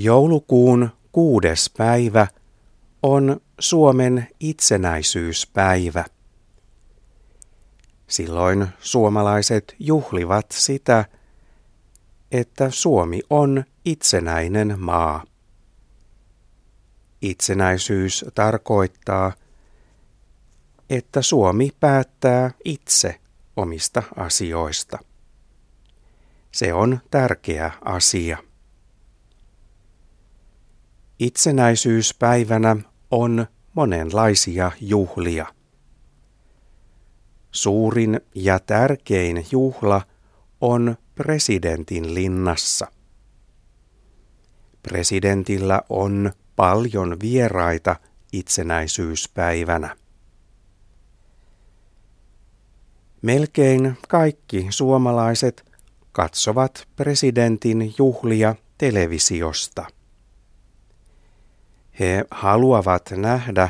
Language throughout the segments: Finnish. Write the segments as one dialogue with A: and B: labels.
A: Joulukuun kuudes päivä on Suomen itsenäisyyspäivä. Silloin suomalaiset juhlivat sitä, että Suomi on itsenäinen maa. Itsenäisyys tarkoittaa, että Suomi päättää itse omista asioista. Se on tärkeä asia. Itsenäisyyspäivänä on monenlaisia juhlia. Suurin ja tärkein juhla on presidentin linnassa. Presidentillä on paljon vieraita itsenäisyyspäivänä. Melkein kaikki suomalaiset katsovat presidentin juhlia televisiosta. He haluavat nähdä,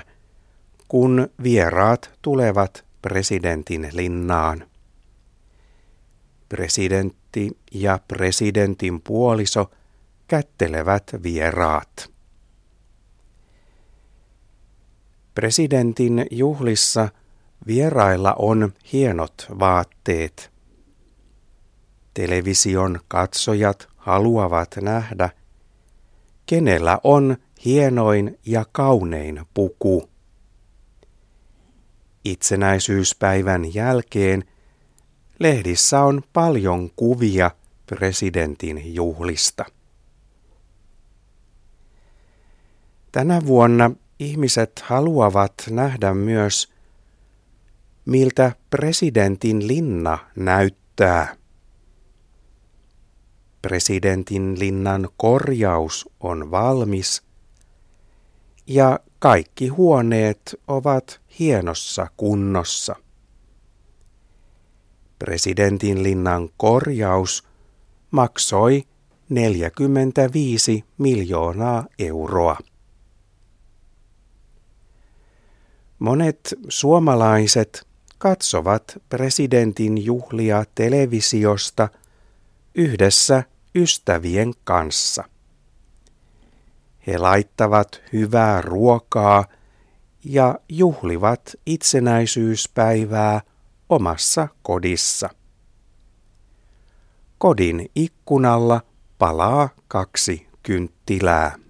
A: kun vieraat tulevat presidentin linnaan. Presidentti ja presidentin puoliso kättelevät vieraat. Presidentin juhlissa vierailla on hienot vaatteet. Television katsojat haluavat nähdä, kenellä on hienoin ja kaunein puku. Itsenäisyyspäivän jälkeen lehdissä on paljon kuvia presidentin juhlista. Tänä vuonna ihmiset haluavat nähdä myös, miltä presidentin linna näyttää. Presidentin linnan korjaus on valmis ja kaikki huoneet ovat hienossa kunnossa. Presidentin linnan korjaus maksoi 45 miljoonaa euroa. Monet suomalaiset katsovat presidentin juhlia televisiosta yhdessä ystävien kanssa. He laittavat hyvää ruokaa ja juhlivat itsenäisyyspäivää omassa kodissa. Kodin ikkunalla palaa kaksi kynttilää.